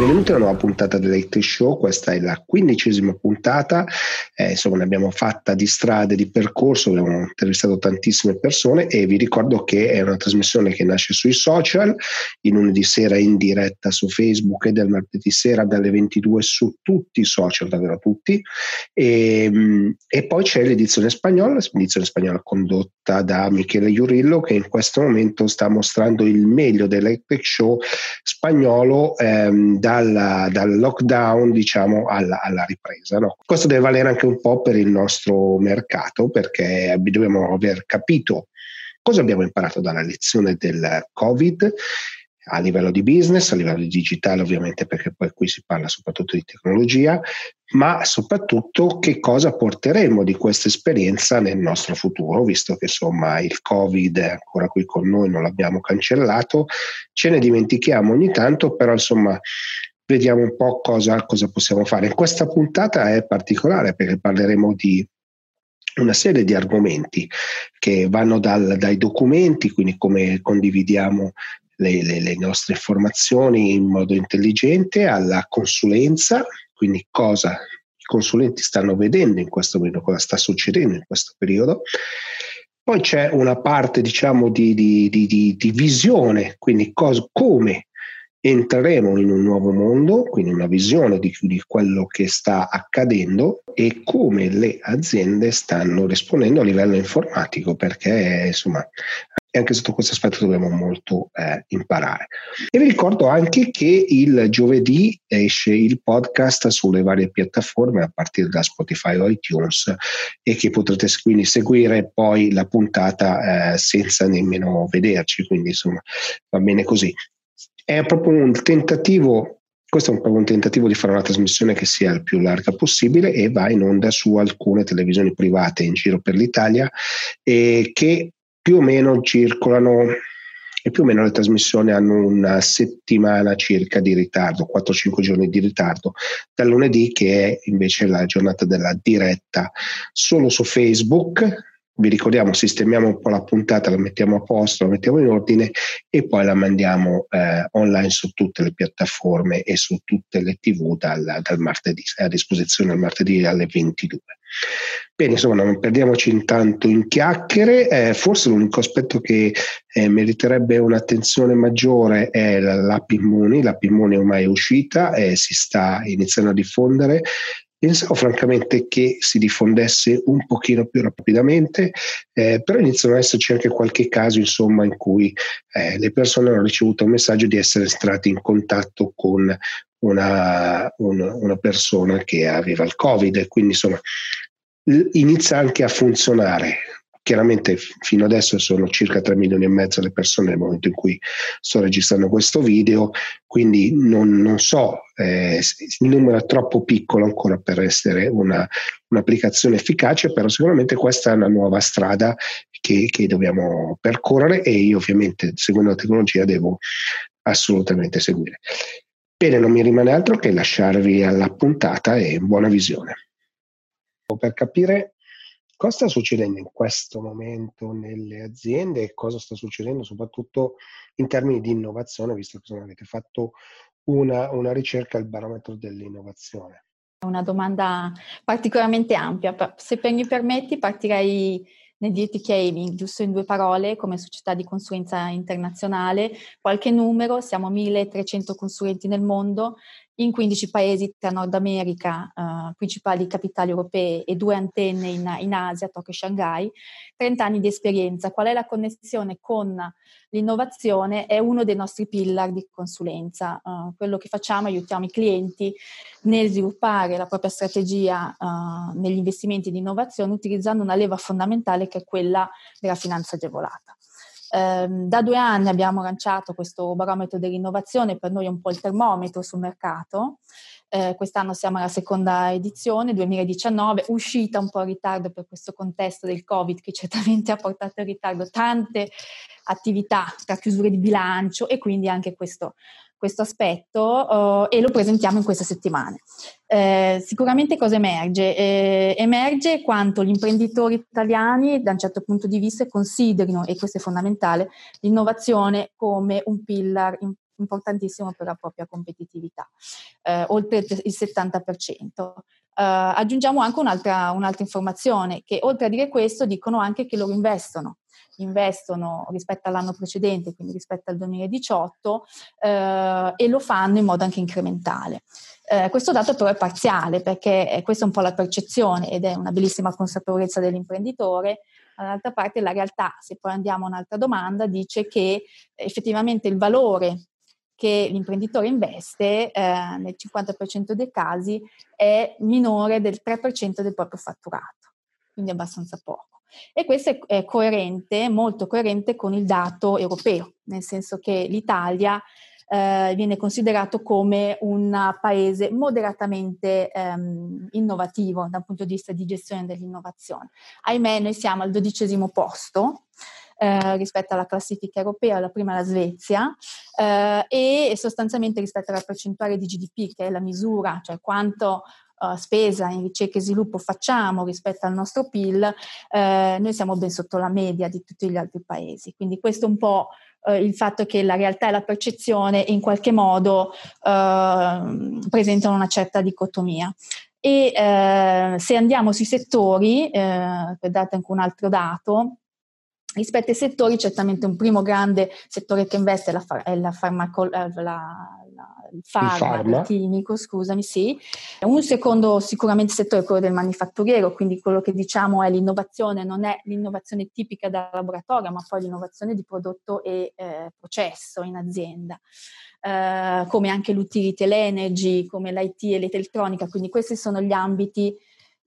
Benvenuti a una nuova puntata dell'Electric Show, questa è la quindicesima puntata, eh, insomma ne abbiamo fatta di strade, di percorso, abbiamo intervistato tantissime persone e vi ricordo che è una trasmissione che nasce sui social, il lunedì sera in diretta su Facebook e del martedì sera dalle 22 su tutti i social, davvero tutti, e, ehm, e poi c'è l'edizione spagnola, l'edizione spagnola condotta da Michele Iurillo che in questo momento sta mostrando il meglio dell'Electric Show spagnolo ehm, dal, dal, lockdown diciamo alla, alla ripresa. No? Questo deve valere anche un po' per il nostro mercato perché dobbiamo aver capito cosa abbiamo imparato dalla lezione del Covid a livello di business, a livello di digitale ovviamente perché poi qui si parla soprattutto di tecnologia, ma soprattutto che cosa porteremo di questa esperienza nel nostro futuro, visto che insomma il Covid è ancora qui con noi, non l'abbiamo cancellato, ce ne dimentichiamo ogni tanto, però insomma vediamo un po' cosa, cosa possiamo fare. In questa puntata è particolare perché parleremo di una serie di argomenti che vanno dal, dai documenti, quindi come condividiamo le, le, le nostre informazioni in modo intelligente, alla consulenza, quindi cosa i consulenti stanno vedendo in questo momento, cosa sta succedendo in questo periodo. Poi c'è una parte, diciamo, di, di, di, di visione, quindi cosa, come entreremo in un nuovo mondo, quindi una visione di, di, quello che sta accadendo e come le aziende stanno rispondendo a livello informatico, perché insomma e anche sotto questo aspetto dobbiamo molto eh, imparare. E vi ricordo anche che il giovedì esce il podcast sulle varie piattaforme a partire da Spotify o iTunes e che potrete quindi seguire poi la puntata eh, senza nemmeno vederci, quindi insomma va bene così. È proprio un tentativo questo è un, un tentativo di fare una trasmissione che sia il più larga possibile e va in onda su alcune televisioni private in giro per l'Italia e che più o meno circolano e più o meno le trasmissioni hanno una settimana circa di ritardo, 4-5 giorni di ritardo, dal lunedì che è invece la giornata della diretta solo su Facebook. Vi ricordiamo, sistemiamo un po' la puntata, la mettiamo a posto, la mettiamo in ordine e poi la mandiamo eh, online su tutte le piattaforme e su tutte le tv dal, dal martedì, a disposizione il martedì alle 22. Bene, insomma, non perdiamoci intanto in chiacchiere. Eh, forse l'unico aspetto che eh, meriterebbe un'attenzione maggiore è l'app Immuni. L'app Immuni ormai è uscita e si sta iniziando a diffondere. Pensavo francamente che si diffondesse un pochino più rapidamente, eh, però iniziano ad esserci anche qualche caso insomma, in cui eh, le persone hanno ricevuto un messaggio di essere entrati in contatto con una, un, una persona che aveva il Covid. Quindi insomma inizia anche a funzionare. Chiaramente fino adesso sono circa 3 milioni e mezzo le persone nel momento in cui sto registrando questo video, quindi non, non so, eh, il numero è troppo piccolo ancora per essere una, un'applicazione efficace, però sicuramente questa è una nuova strada che, che dobbiamo percorrere e io ovviamente seguendo la tecnologia devo assolutamente seguire. Bene, non mi rimane altro che lasciarvi alla puntata e buona visione per capire cosa sta succedendo in questo momento nelle aziende e cosa sta succedendo soprattutto in termini di innovazione, visto che avete fatto una, una ricerca al barometro dell'innovazione. Una domanda particolarmente ampia. Se mi permetti, partirei nel dirti che Amy, giusto in due parole, come società di consulenza internazionale, qualche numero, siamo 1300 consulenti nel mondo, in 15 paesi tra Nord America, eh, principali capitali europee e due antenne in, in, Asia, Tokyo e Shanghai, 30 anni di esperienza. Qual è la connessione con l'innovazione? È uno dei nostri pillar di consulenza. Uh, quello che facciamo aiutiamo i clienti nel sviluppare la propria strategia uh, negli investimenti di innovazione utilizzando una leva fondamentale che è quella della finanza agevolata. Um, da due anni abbiamo lanciato questo barometro dell'innovazione, per noi è un po' il termometro sul mercato. Eh, quest'anno siamo alla seconda edizione, 2019, uscita un po' in ritardo per questo contesto del Covid che certamente ha portato in ritardo tante attività tra chiusure di bilancio e quindi anche questo, questo aspetto uh, e lo presentiamo in queste settimane. Eh, sicuramente cosa emerge? Eh, emerge quanto gli imprenditori italiani da un certo punto di vista considerino, e questo è fondamentale, l'innovazione come un pillar importantissimo per la propria competitività, eh, oltre il 70%. Uh, eh, aggiungiamo anche un'altra, un'altra, informazione, che oltre a dire questo dicono anche che loro investono, investono rispetto all'anno precedente, quindi rispetto al 2018, uh, e lo fanno in modo anche incrementale. Uh, questo dato però è parziale perché questa è un po' la percezione ed è una bellissima consapevolezza dell'imprenditore, dall'altra parte la realtà, se poi andiamo a un'altra domanda, dice che effettivamente il valore che l'imprenditore investe eh, nel 50% dei casi è minore del 3% del proprio fatturato, quindi abbastanza poco. E questo è coerente, molto coerente con il dato europeo, nel senso che l'Italia eh, viene considerato come un paese moderatamente ehm, innovativo dal punto di vista di gestione dell'innovazione. Ahimè, noi siamo al dodicesimo posto eh, rispetto alla classifica europea, la prima è la Svezia, eh, e sostanzialmente rispetto alla percentuale di GDP, che è la misura, cioè quanto uh, spesa in ricerca e sviluppo facciamo rispetto al nostro PIL, eh, noi siamo ben sotto la media di tutti gli altri paesi. Quindi questo è un po' uh, il fatto che la realtà e la percezione in qualche modo uh, presentano una certa dicotomia. E eh, se andiamo sui settori, eh, per date anche un altro dato, Rispetto ai settori, certamente un primo grande settore che investe è, la, è la farmaco, eh, la, farma, il farma. chimico, scusami, sì. Un secondo sicuramente settore è quello del manifatturiero, quindi quello che diciamo è l'innovazione, non è l'innovazione tipica da laboratorio, ma poi l'innovazione di prodotto e eh, processo in azienda. Eh, come anche l'utility, l'energy, come l'IT e l'elettronica, quindi questi sono gli ambiti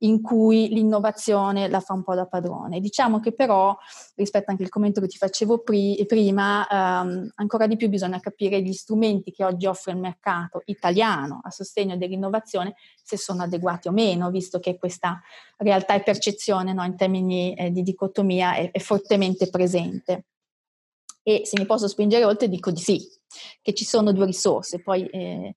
in cui l'innovazione la fa un po' da padrone. Diciamo che però, rispetto anche al commento che ti facevo pri- prima, ehm, ancora di più bisogna capire gli strumenti che oggi offre il mercato italiano a sostegno dell'innovazione, se sono adeguati o meno, visto che questa realtà e percezione no, in termini eh, di dicotomia è, è fortemente presente. E se mi posso spingere oltre, dico di sì, che ci sono due risorse, poi eh,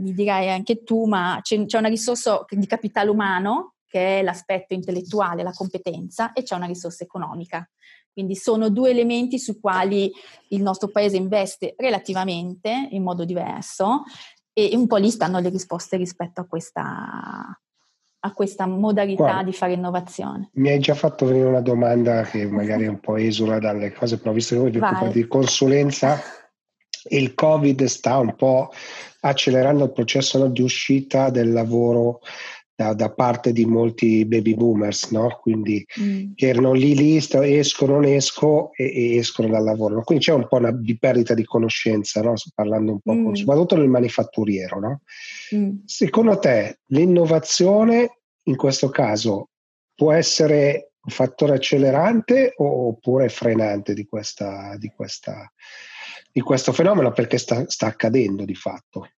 mi dirai anche tu, ma c'è, c'è, una risorsa di capitale umano che è l'aspetto intellettuale, la competenza, e c'è una risorsa economica. Quindi sono due elementi sui quali il nostro paese investe relativamente in modo diverso e un po' lì stanno le risposte rispetto a questa, a questa modalità Guarda, di fare innovazione. Mi hai già fatto venire una domanda che magari è un po' esula dalle cose, però visto che voi vi occupate di consulenza, il Covid sta un po' accelerando il processo di uscita del lavoro da, da, parte di molti baby boomers, no? quindi mm. che erano lì lì, esco, non esco e, e, escono dal lavoro. Quindi c'è un po' una, di perdita di conoscenza, no? parlando un po' mm. con, soprattutto nel manifatturiero. No? Mm. Secondo te l'innovazione in questo caso può essere un fattore accelerante oppure frenante di, questa, di, questa, di questo fenomeno perché sta, sta accadendo di fatto?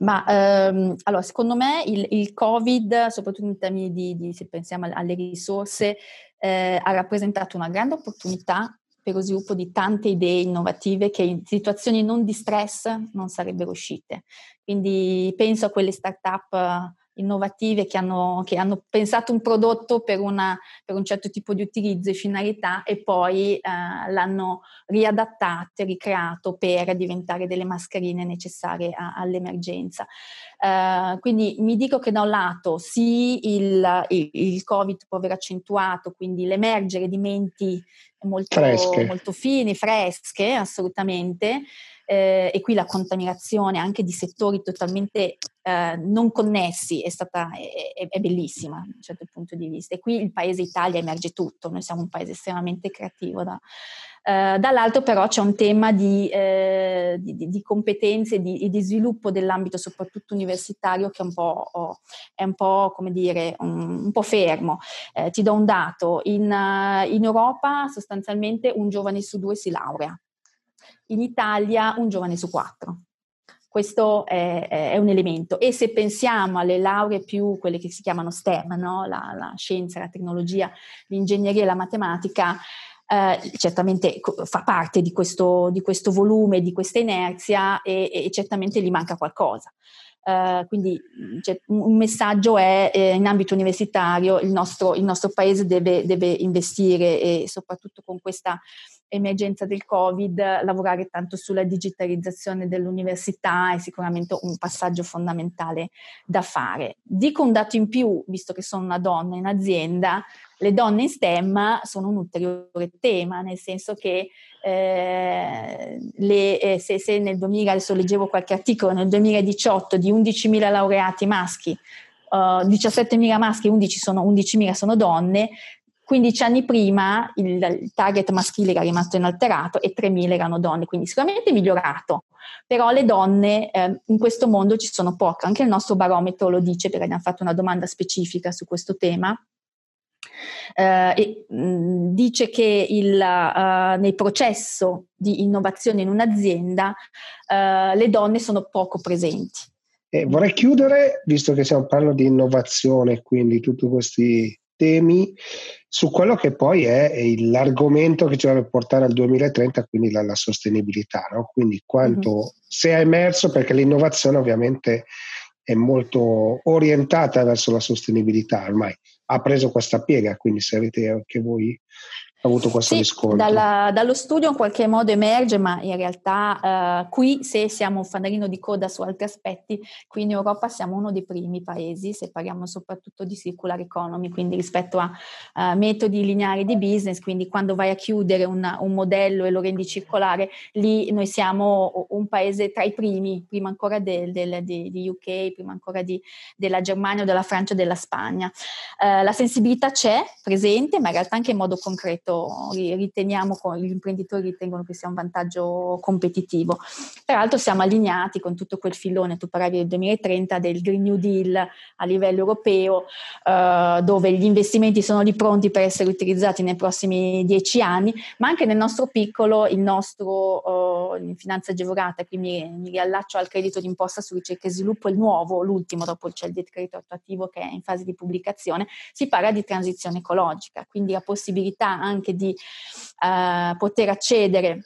Ma ehm, allora, secondo me il, il, Covid, soprattutto in termini di, di se pensiamo alle risorse, eh, ha rappresentato una grande opportunità per lo sviluppo di tante idee innovative che in situazioni non di stress non sarebbero uscite. Quindi penso a quelle start-up innovative che hanno, che hanno pensato un prodotto per, una, per, un certo tipo di utilizzo e finalità e poi eh, l'hanno riadattato, ricreato per diventare delle mascherine necessarie a, all'emergenza. Uh, quindi mi dico che da un lato sì, il, il, il, Covid può aver accentuato, quindi l'emergere di menti molto, molto fini, fresche, assolutamente, eh, e qui la contaminazione anche di settori totalmente eh, non connessi è stata è, è, bellissima da un certo punto di vista. E qui il paese Italia emerge tutto, noi siamo un paese estremamente creativo. Da, eh, dall'altro però c'è un tema di, eh, di, di competenze e di, di, sviluppo dell'ambito soprattutto universitario che è un po', è un po' come dire, un, un po' fermo. Eh, ti do un dato, in, in Europa sostanzialmente un giovane su due si laurea in Italia un giovane su quattro. Questo è, è, un elemento. E se pensiamo alle lauree più, quelle che si chiamano STEM, no? la, la, scienza, la tecnologia, l'ingegneria e la matematica, eh, certamente fa parte di questo, di questo, volume, di questa inerzia e, e certamente gli manca qualcosa. Uh, quindi cioè, un messaggio è eh, in ambito universitario il nostro, il nostro paese deve, deve, investire e soprattutto con questa emergenza del Covid, lavorare tanto sulla digitalizzazione dell'università è sicuramente un passaggio fondamentale da fare. Dico un dato in più, visto che sono una donna in azienda, le donne in STEM sono un ulteriore tema, nel senso che eh, le, eh, se, se, nel 2000, adesso leggevo qualche articolo, nel 2018 di 11.000 laureati maschi, uh, 17.000 maschi, 11 sono, 11.000 sono donne, 15 anni prima il, target maschile era rimasto inalterato e 3.000 erano donne, quindi sicuramente è migliorato, però le donne eh, in questo mondo ci sono poche, anche il nostro barometro lo dice perché abbiamo fatto una domanda specifica su questo tema. Uh, e, mh, dice che il, uh, nel processo di innovazione in un'azienda uh, le donne sono poco presenti. E vorrei chiudere, visto che stiamo parlando di innovazione, quindi tutti questi temi su quello che poi è l'argomento che ci deve portare al 2030, quindi la, la sostenibilità, no? quindi quanto mm-hmm. è emerso, perché l'innovazione ovviamente è molto orientata verso la sostenibilità, ormai ha preso questa piega, quindi se avete anche voi avuto questo sì, riscontro? Dalla, dallo studio in qualche modo emerge, ma in realtà eh, qui se siamo un fanalino di coda su altri aspetti, qui in Europa siamo uno dei primi paesi, se parliamo soprattutto di circular economy, quindi rispetto a uh, metodi lineari di business, quindi quando vai a chiudere una, un modello e lo rendi circolare, lì noi siamo un paese tra i primi, prima ancora del, del, di, di, UK, prima ancora di, della Germania, della Francia, della Spagna. Uh, la sensibilità c'è, presente, ma in realtà anche in modo concreto questo riteniamo, gli imprenditori ritengono che sia un vantaggio competitivo. Peraltro siamo allineati con tutto quel filone, tu parlavi del 2030, del Green New Deal a livello europeo, eh, dove gli investimenti sono lì pronti per essere utilizzati nei prossimi dieci anni, ma anche nel nostro piccolo, il nostro eh, in finanza agevolata, quindi mi riallaccio al credito d'imposta su ricerca e sviluppo, il nuovo, l'ultimo, dopo c'è il decreto attuativo che è in fase di pubblicazione, si parla di transizione ecologica, quindi la possibilità anche anche di eh, poter accedere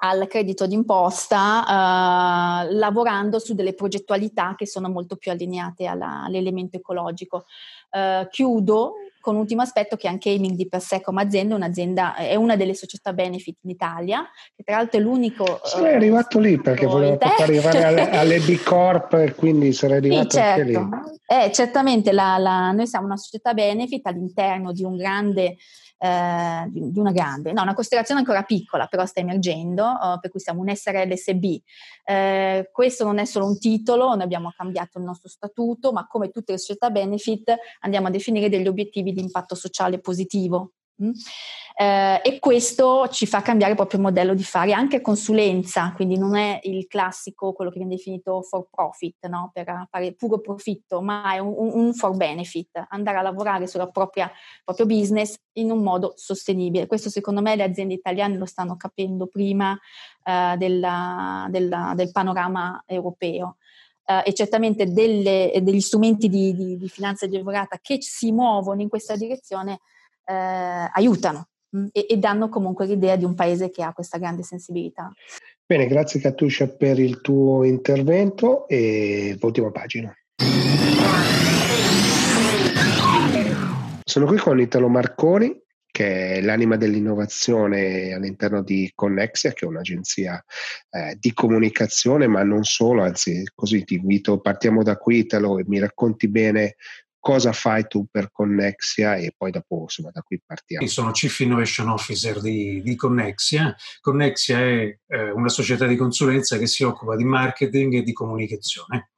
al credito d'imposta eh, lavorando su delle progettualità che sono molto più allineate alla, all'elemento ecologico. Eh, chiudo con un ultimo aspetto che anche Aiming di per sé come azienda, un'azienda è una delle società benefit in Italia, che tra l'altro è l'unico... Sei uh, arrivato lì perché volevo arrivare alle, alle, B Corp e quindi sarei arrivato sì, certo. lì. Eh, certamente la, la, noi siamo una società benefit all'interno di un grande eh, di, una grande, no, una costellazione ancora piccola, però sta emergendo, uh, per cui siamo un SRLSB. Eh, questo non è solo un titolo, noi abbiamo cambiato il nostro statuto, ma come tutte le società benefit andiamo a definire degli obiettivi di impatto sociale positivo? Eh, e questo ci fa cambiare proprio il modello di fare anche consulenza, quindi non è il classico, quello che viene definito for profit, no? per fare puro profitto, ma è un, un for benefit, andare a lavorare sul proprio business in un modo sostenibile. Questo secondo me le aziende italiane lo stanno capendo prima eh, della, della, del panorama europeo. Uh, e certamente delle, degli strumenti di, di, di finanza agevolata che si muovono in questa direzione eh, aiutano mm, e, e, danno comunque l'idea di un paese che ha questa grande sensibilità. Bene, grazie Katusha per il tuo intervento e ultima pagina. Sono qui con Italo Marconi, che è l'anima dell'innovazione all'interno di Connexia, che è un'agenzia eh, di comunicazione, ma non solo, anzi così ti invito, partiamo da qui Italo e mi racconti bene cosa fai tu per Connexia e poi dopo insomma da qui partiamo. Io sono Chief Innovation Officer di, di Connexia. Connexia è eh, una società di consulenza che si occupa di marketing e di comunicazione.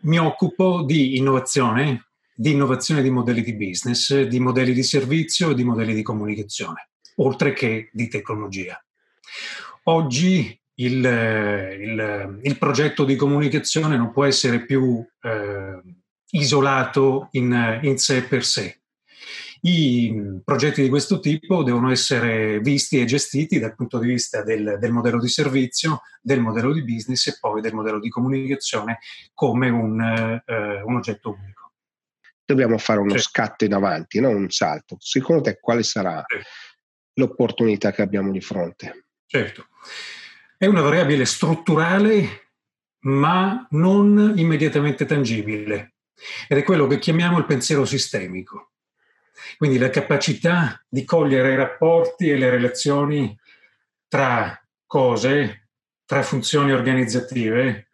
Mi occupo di innovazione, di innovazione di modelli di business, di modelli di servizio e di modelli di comunicazione, oltre che di tecnologia. Oggi il, il, il progetto di comunicazione non può essere più eh, isolato in, in sé per sé. I progetti di questo tipo devono essere visti e gestiti dal punto di vista del, del, modello di servizio, del modello di business e poi del modello di comunicazione come un, eh, un oggetto unico. Dobbiamo fare uno sì. scatto in avanti, non un salto. Secondo te quale sarà sì. l'opportunità che abbiamo di fronte. Certo, è una variabile strutturale ma non immediatamente tangibile ed è quello che chiamiamo il pensiero sistemico. Quindi la capacità di cogliere i rapporti e le relazioni tra cose, tra funzioni organizzative,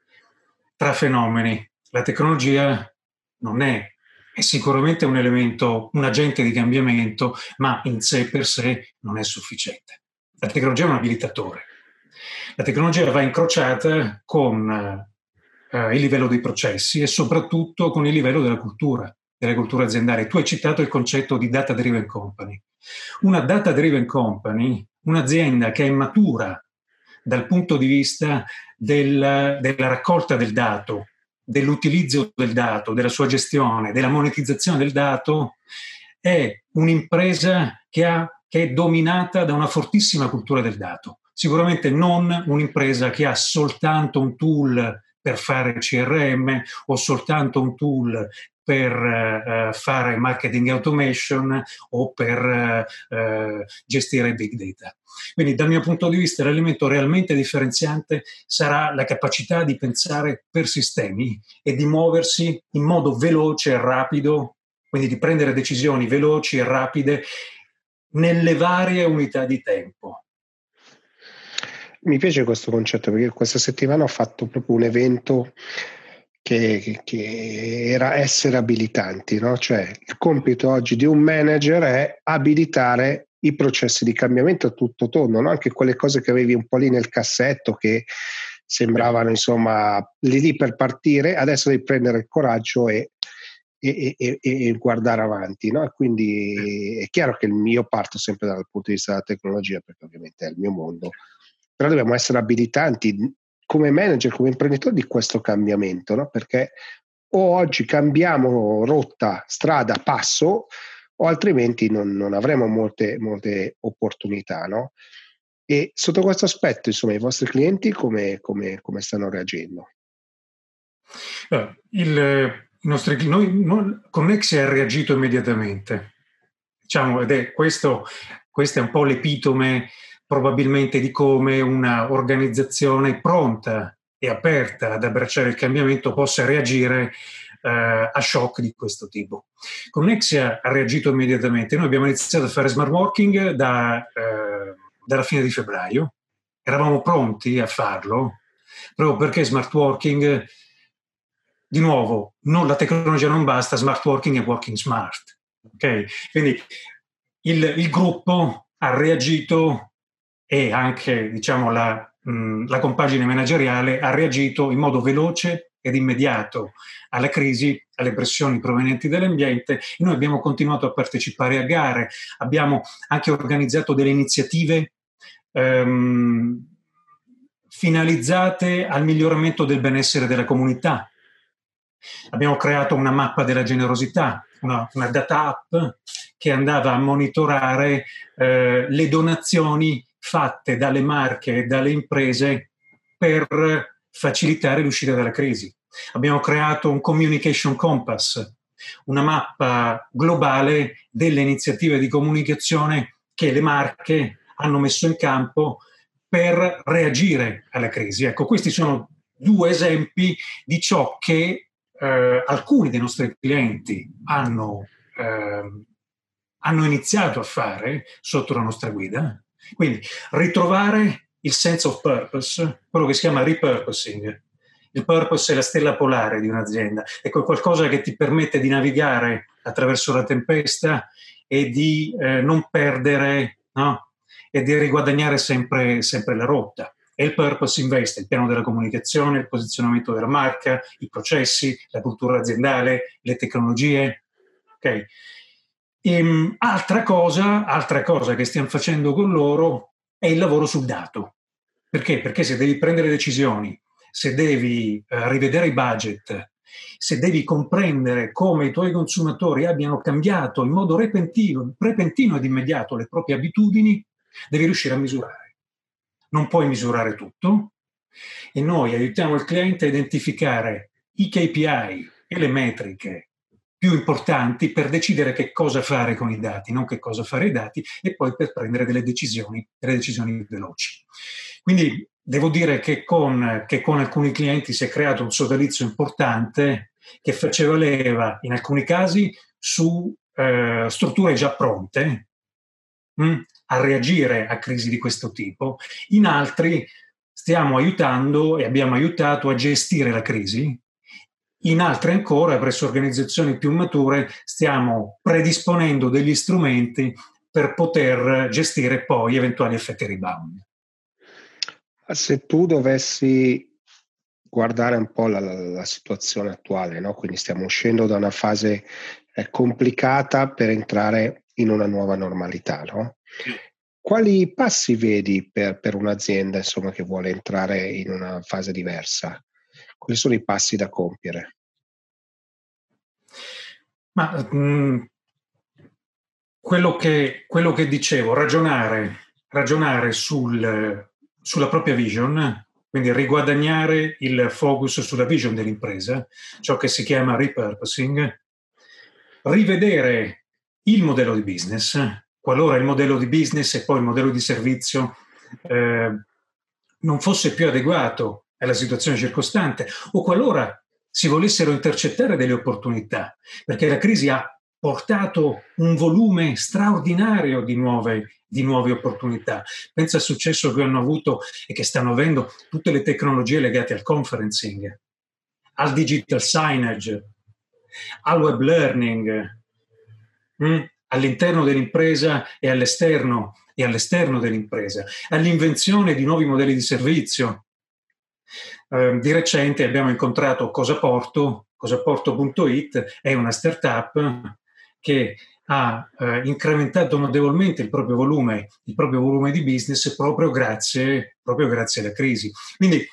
tra fenomeni. La tecnologia non è, è sicuramente un elemento, un agente di cambiamento, ma in sé per sé non è sufficiente. La tecnologia è un abilitatore. La tecnologia va incrociata con eh, il livello dei processi e soprattutto con il livello della cultura, delle culture aziendali. Tu hai citato il concetto di data driven company. Una data driven company, un'azienda che è matura dal punto di vista del, della raccolta del dato, dell'utilizzo del dato, della sua gestione, della monetizzazione del dato, è un'impresa che, ha, che è dominata da una fortissima cultura del dato. Sicuramente non un'impresa che ha soltanto un tool per fare CRM o soltanto un tool per uh, fare marketing automation o per uh, gestire big data. Quindi dal mio punto di vista l'elemento realmente differenziante sarà la capacità di pensare per sistemi e di muoversi in modo veloce e rapido, quindi di prendere decisioni veloci e rapide nelle varie unità di tempo. Mi piace questo concetto perché questa settimana ho fatto proprio un evento che, che, era essere abilitanti, no? cioè il compito oggi di un manager è abilitare i processi di cambiamento a tutto tondo, no? anche quelle cose che avevi un po' lì nel cassetto che sembravano insomma lì lì per partire, adesso devi prendere il coraggio e, e, e, e guardare avanti. No? Quindi è chiaro che io parto sempre dal punto di vista della tecnologia, perché ovviamente è il mio mondo, però dobbiamo essere abilitanti come manager, come imprenditori di questo cambiamento, no? perché o oggi cambiamo rotta, strada, passo, o altrimenti non, non avremo molte, molte opportunità. No? E sotto questo aspetto, insomma, i vostri clienti come, come, come stanno reagendo? Il, nostri, noi, Connexia ha reagito immediatamente. Diciamo, ed è questo, questo è un po' l'epitome probabilmente di come una organizzazione pronta e aperta ad abbracciare il cambiamento possa reagire eh, a shock di questo tipo. Connexia ha reagito immediatamente. Noi abbiamo iniziato a fare smart working da, eh, dalla fine di febbraio. Eravamo pronti a farlo proprio perché smart working, di nuovo, non, la tecnologia non basta, smart working è working smart. Okay? Quindi il, il gruppo ha reagito e anche diciamo, la, mh, la compagine manageriale ha reagito in modo veloce ed immediato alla crisi, alle pressioni provenienti dall'ambiente noi abbiamo continuato a partecipare a gare, abbiamo anche organizzato delle iniziative ehm, finalizzate al miglioramento del benessere della comunità. Abbiamo creato una mappa della generosità, una, una data app che andava a monitorare eh, le donazioni fatte dalle marche e dalle imprese per facilitare l'uscita dalla crisi. Abbiamo creato un Communication Compass, una mappa globale delle iniziative di comunicazione che le marche hanno messo in campo per reagire alla crisi. Ecco, questi sono due esempi di ciò che eh, alcuni dei nostri clienti hanno, eh, hanno iniziato a fare sotto la nostra guida quindi ritrovare il sense of purpose, quello che si chiama repurposing. Il purpose è la stella polare di un'azienda, è qualcosa che ti permette di navigare attraverso la tempesta e di eh, non perdere no? e di riguadagnare sempre, sempre la rotta. E il purpose investe il piano della comunicazione, il posizionamento della marca, i processi, la cultura aziendale, le tecnologie. Okay? Ehm, altra, cosa, altra cosa che stiamo facendo con loro è il lavoro sul dato. Perché? Perché se devi prendere decisioni, se devi eh, rivedere i budget, se devi comprendere come i tuoi consumatori abbiano cambiato in modo repentino, repentino ed immediato le proprie abitudini, devi riuscire a misurare. Non puoi misurare tutto e noi aiutiamo il cliente a identificare i KPI e le metriche più importanti per decidere che cosa fare con i dati, non che cosa fare i dati, e poi per prendere delle decisioni, delle decisioni veloci. Quindi devo dire che con, che con alcuni clienti si è creato un sodalizio importante che faceva leva in alcuni casi su eh, strutture già pronte mh, mm, a reagire a crisi di questo tipo, in altri stiamo aiutando e abbiamo aiutato a gestire la crisi in altre ancora, presso organizzazioni più mature, stiamo predisponendo degli strumenti per poter gestire poi eventuali effetti rebound. Se tu dovessi guardare un po' la, la situazione attuale, no? quindi stiamo uscendo da una fase eh, complicata per entrare in una nuova normalità. No? Quali passi vedi per, per un'azienda insomma, che vuole entrare in una fase diversa? Quali sono i passi da compiere? Ma mh, mm, quello, che, quello, che, dicevo, ragionare, ragionare sul, sulla propria vision, quindi riguadagnare il focus sulla vision dell'impresa, ciò che si chiama repurposing, rivedere il modello di business, qualora il modello di business e poi il modello di servizio eh, non fosse più adeguato alla situazione circostante o qualora si volessero intercettare delle opportunità, perché la crisi ha portato un volume straordinario di nuove, di nuove opportunità. Pensa al successo che hanno avuto e che stanno avendo tutte le tecnologie legate al conferencing, al digital signage, al web learning, mm, all'interno dell'impresa e all'esterno, e all'esterno dell'impresa, all'invenzione di nuovi modelli di servizio, eh, di recente abbiamo incontrato Cosaporto, cosaporto.it è una startup che ha eh, incrementato notevolmente il proprio, volume, il proprio volume di business proprio grazie, proprio grazie alla crisi. Quindi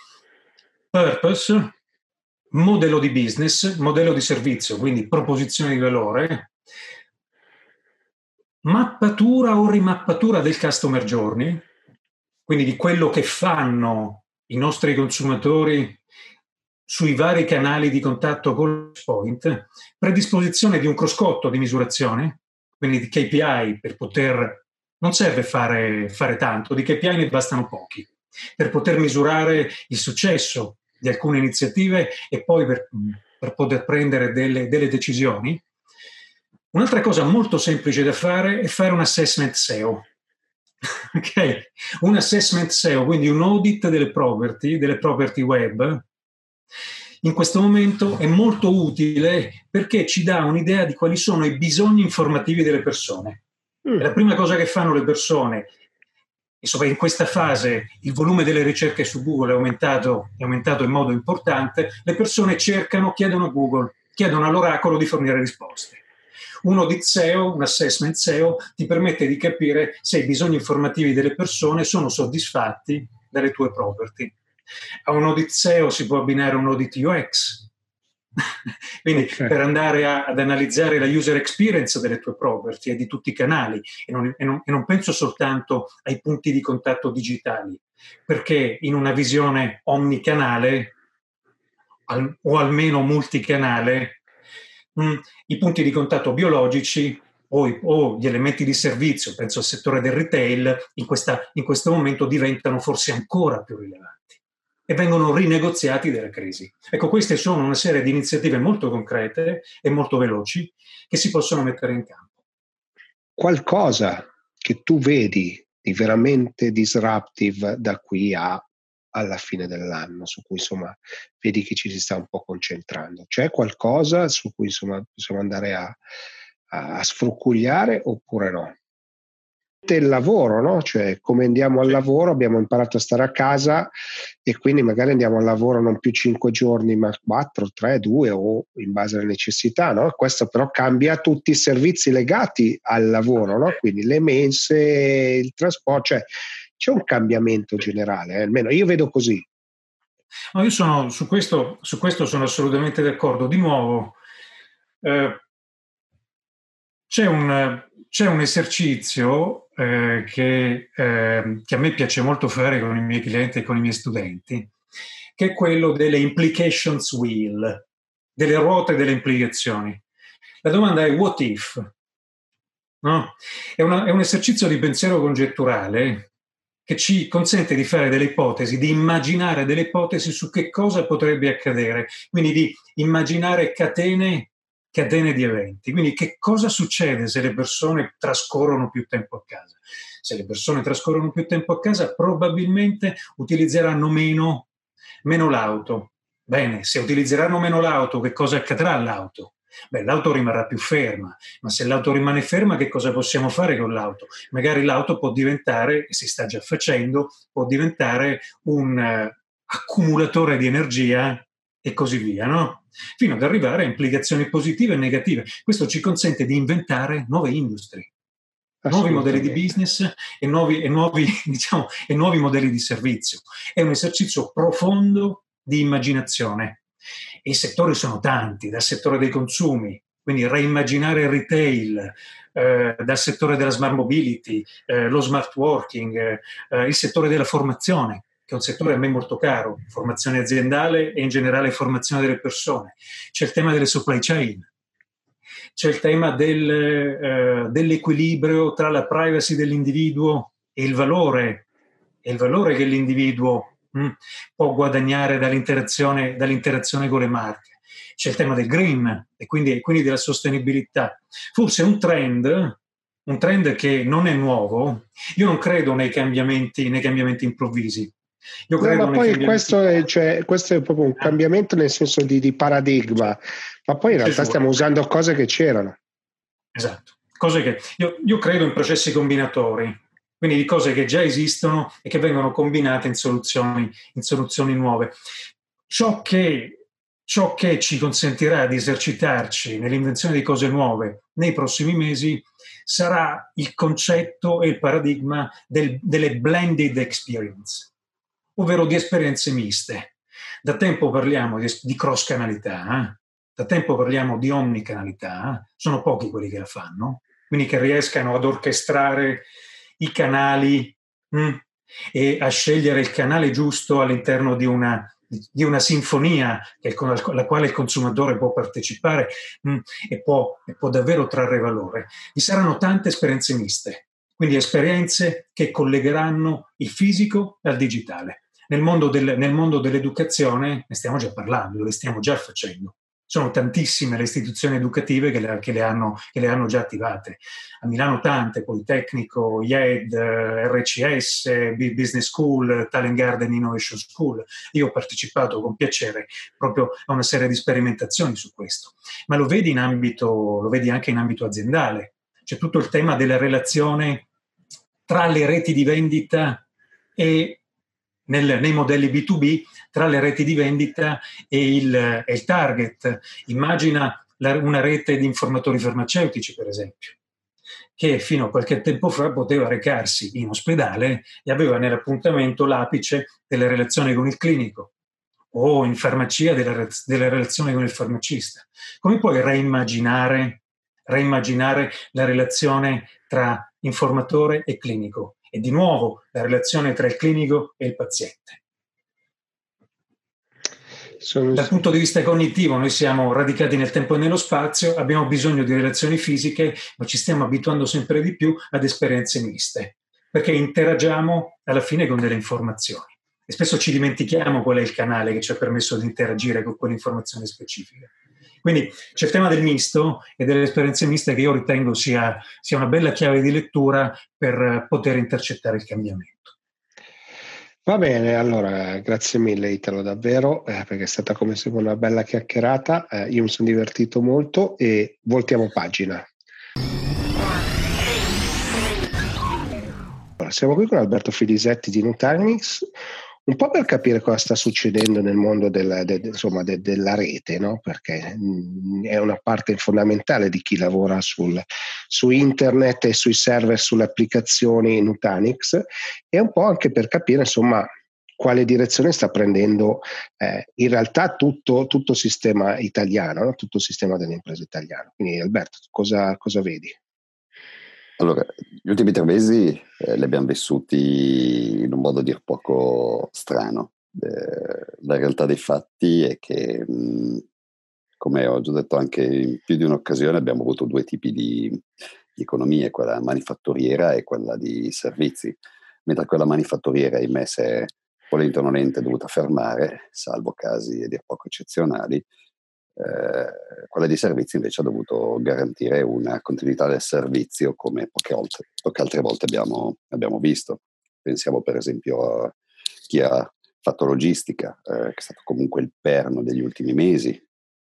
purpose, modello di business, modello di servizio, quindi proposizione di valore, mappatura o rimappatura del customer journey, quindi di quello che fanno i nostri consumatori sui vari canali di contatto con point, predisposizione di un cruscotto di misurazione, quindi di KPI per poter, non serve fare, fare tanto, di KPI ne bastano pochi, per poter misurare il successo di alcune iniziative e poi per, per poter prendere delle, delle decisioni. Un'altra cosa molto semplice da fare è fare un assessment SEO. ok? Un assessment SEO, quindi un audit delle property, delle property web, in questo momento è molto utile perché ci dà un'idea di quali sono i bisogni informativi delle persone. Mm. La prima cosa che fanno le persone, insomma in questa fase il volume delle ricerche su Google è aumentato, è aumentato in modo importante, le persone cercano, chiedono a Google, chiedono all'oracolo di fornire risposte. Un audit SEO, un assessment SEO, ti permette di capire se i bisogni informativi delle persone sono soddisfatti dalle tue property. A un audit SEO si può abbinare un audit UX, quindi okay. per andare a, ad analizzare la user experience delle tue property e di tutti i canali e non, e, non, e non, penso soltanto ai punti di contatto digitali, perché in una visione omnicanale al, o almeno multicanale mm, i punti di contatto biologici o, o, gli elementi di servizio, penso al settore del retail, in, questa, in questo momento diventano forse ancora più rilevanti e vengono rinegoziati dalla crisi. Ecco, queste sono una serie di iniziative molto concrete e molto veloci che si possono mettere in campo. Qualcosa che tu vedi di veramente disruptive da qui a alla fine dell'anno, su cui insomma vedi che ci si sta un po' concentrando. C'è qualcosa su cui insomma possiamo andare a, a, sfrucugliare oppure no? Il lavoro, no? Cioè, come andiamo al lavoro, abbiamo imparato a stare a casa e quindi magari andiamo al lavoro non più cinque giorni, ma quattro, tre, due o in base alle necessità, no? Questo però cambia tutti i servizi legati al lavoro, no? Quindi le mense, il trasporto, cioè c'è un cambiamento generale, eh? almeno io vedo così. No, io sono, su, questo, su questo sono assolutamente d'accordo. Di nuovo, eh, c'è, un, c'è, un, esercizio eh, che, eh, che, a me piace molto fare con i miei clienti e con i miei studenti, che è quello delle implications wheel, delle ruote delle implicazioni. La domanda è what if? No? È, una, è un esercizio di pensiero congetturale che ci consente di fare delle ipotesi, di immaginare delle ipotesi su che cosa potrebbe accadere, quindi di immaginare catene, catene di eventi. Quindi che cosa succede se le persone trascorrono più tempo a casa? Se le persone trascorrono più tempo a casa, probabilmente utilizzeranno meno, meno l'auto. Bene, se utilizzeranno meno l'auto, che cosa accadrà all'auto? Beh, l'auto rimarrà più ferma, ma se l'auto rimane ferma, che cosa possiamo fare con l'auto? Magari l'auto può diventare, e si sta già facendo, può diventare un uh, accumulatore di energia e così via, no? Fino ad arrivare a implicazioni positive e negative. Questo ci consente di inventare nuove industrie, nuovi modelli di business e nuovi, e, nuovi, diciamo, e nuovi modelli di servizio. È un esercizio profondo di immaginazione i settori sono tanti, dal settore dei consumi, quindi reimmaginare il retail, eh, dal settore della smart mobility, eh, lo smart working, eh, il settore della formazione, che è un settore a me molto caro, formazione aziendale e in generale formazione delle persone. C'è il tema delle supply chain, c'è il tema del, eh, dell'equilibrio tra la privacy dell'individuo e il valore, e il valore che l'individuo Mm. può guadagnare dall'interazione, dall'interazione, con le marche. C'è il tema del green e quindi, quindi della sostenibilità. Forse un trend, un trend che non è nuovo, io non credo nei cambiamenti, nei cambiamenti improvvisi. Io credo no, ma poi questo è, cioè, questo è, proprio un ah. cambiamento nel senso di, di paradigma, ma poi in realtà stiamo usando cose che c'erano. Esatto, cose che io, io credo in processi combinatori, quindi di cose che già esistono e che vengono combinate in soluzioni, in soluzioni nuove. Ciò che, ciò che ci consentirà di esercitarci nell'invenzione di cose nuove nei prossimi mesi sarà il concetto e il paradigma del, delle blended experience, ovvero di esperienze miste. Da tempo parliamo di, di cross-canalità, eh? da tempo parliamo di omnicanalità, eh? sono pochi quelli che la fanno, quindi che riescano ad orchestrare i canali mh, mm, e a scegliere il canale giusto all'interno di una, di una sinfonia alla quale il consumatore può partecipare mh, mm, e, può, e può davvero trarre valore. Vi saranno tante esperienze miste, quindi esperienze che collegheranno il fisico al digitale. Nel mondo, del, nel mondo dell'educazione ne stiamo già parlando, lo stiamo già facendo sono tantissime le istituzioni educative che le, che le, hanno, che le hanno, già attivate. A Milano tante, Politecnico, IED, RCS, Business School, Talent Garden Innovation School. Io ho partecipato con piacere proprio a una serie di sperimentazioni su questo. Ma lo vedi, in ambito, lo vedi anche in ambito aziendale. C'è tutto il tema della relazione tra le reti di vendita e nel, nei modelli B2B tra le reti di vendita e il, e il target. Immagina la, una rete di informatori farmaceutici, per esempio, che fino a qualche tempo fa poteva recarsi in ospedale e aveva nell'appuntamento l'apice delle relazioni con il clinico o in farmacia della, della relazione con il farmacista. Come puoi reimmaginare, reimmaginare la relazione tra informatore e clinico? E di nuovo la relazione tra il clinico e il paziente. Sono... Dal punto di vista cognitivo noi siamo radicati nel tempo e nello spazio, abbiamo bisogno di relazioni fisiche, ma ci stiamo abituando sempre di più ad esperienze miste, perché interagiamo alla fine con delle informazioni e spesso ci dimentichiamo qual è il canale che ci ha permesso di interagire con quell'informazione specifica. Quindi c'è il tema del misto e delle esperienze miste che io ritengo sia, sia una bella chiave di lettura per poter intercettare il cambiamento. Va bene, allora grazie mille Italo davvero, eh, perché è stata come sempre una bella chiacchierata, eh, io mi sono divertito molto e voltiamo pagina. Allora, siamo qui con Alberto Filisetti di Nutanix, un po' per capire cosa sta succedendo nel mondo della, de, insomma, de, della rete, no? perché mh, mm, è una parte fondamentale di chi lavora sul, su internet e sui server, sulle applicazioni Nutanix, e un po' anche per capire insomma, quale direzione sta prendendo eh, in realtà tutto, tutto, il sistema italiano, no? tutto il sistema delle imprese italiane. Quindi Alberto, cosa, cosa vedi? Allora, gli ultimi tre mesi eh, li abbiamo vissuti in un modo a dir poco strano. Eh, la realtà dei fatti è che mh, come ho già detto anche in più di un'occasione, abbiamo avuto due tipi di, di economie, quella manifatturiera e quella di servizi, mentre quella manifatturiera, ahimè, si è volente o nolente dovuta fermare, salvo casi a dir poco eccezionali, eh, quella di servizi invece ha dovuto garantire una continuità del servizio come poche, altre, poche altre volte abbiamo, abbiamo, visto. Pensiamo per esempio a chi ha fatto logistica, eh, che è stato comunque il perno degli ultimi mesi.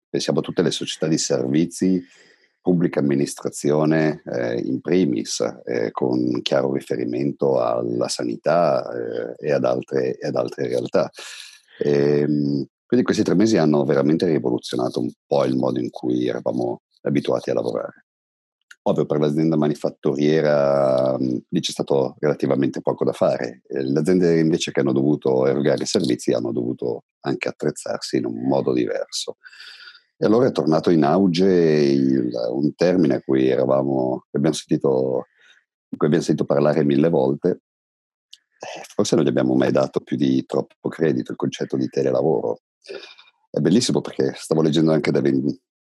Pensiamo a tutte le società di servizi, pubblica amministrazione eh, in primis, eh, con chiaro riferimento alla sanità eh, e ad, altre, e, ad altre, realtà. E, ehm, quindi questi tre mesi hanno veramente rivoluzionato un po' il modo in cui eravamo abituati a lavorare. Ovvio, per l'azienda manifatturiera lì c'è stato relativamente poco da fare. Le aziende invece che hanno dovuto erogare i servizi hanno dovuto anche attrezzarsi in un modo diverso. E allora è tornato in auge il, un termine a cui eravamo, abbiamo sentito, di cui abbiamo sentito parlare mille volte, eh, forse non gli abbiamo mai dato più di troppo credito, il concetto di telelavoro. È bellissimo perché stavo leggendo anche delle,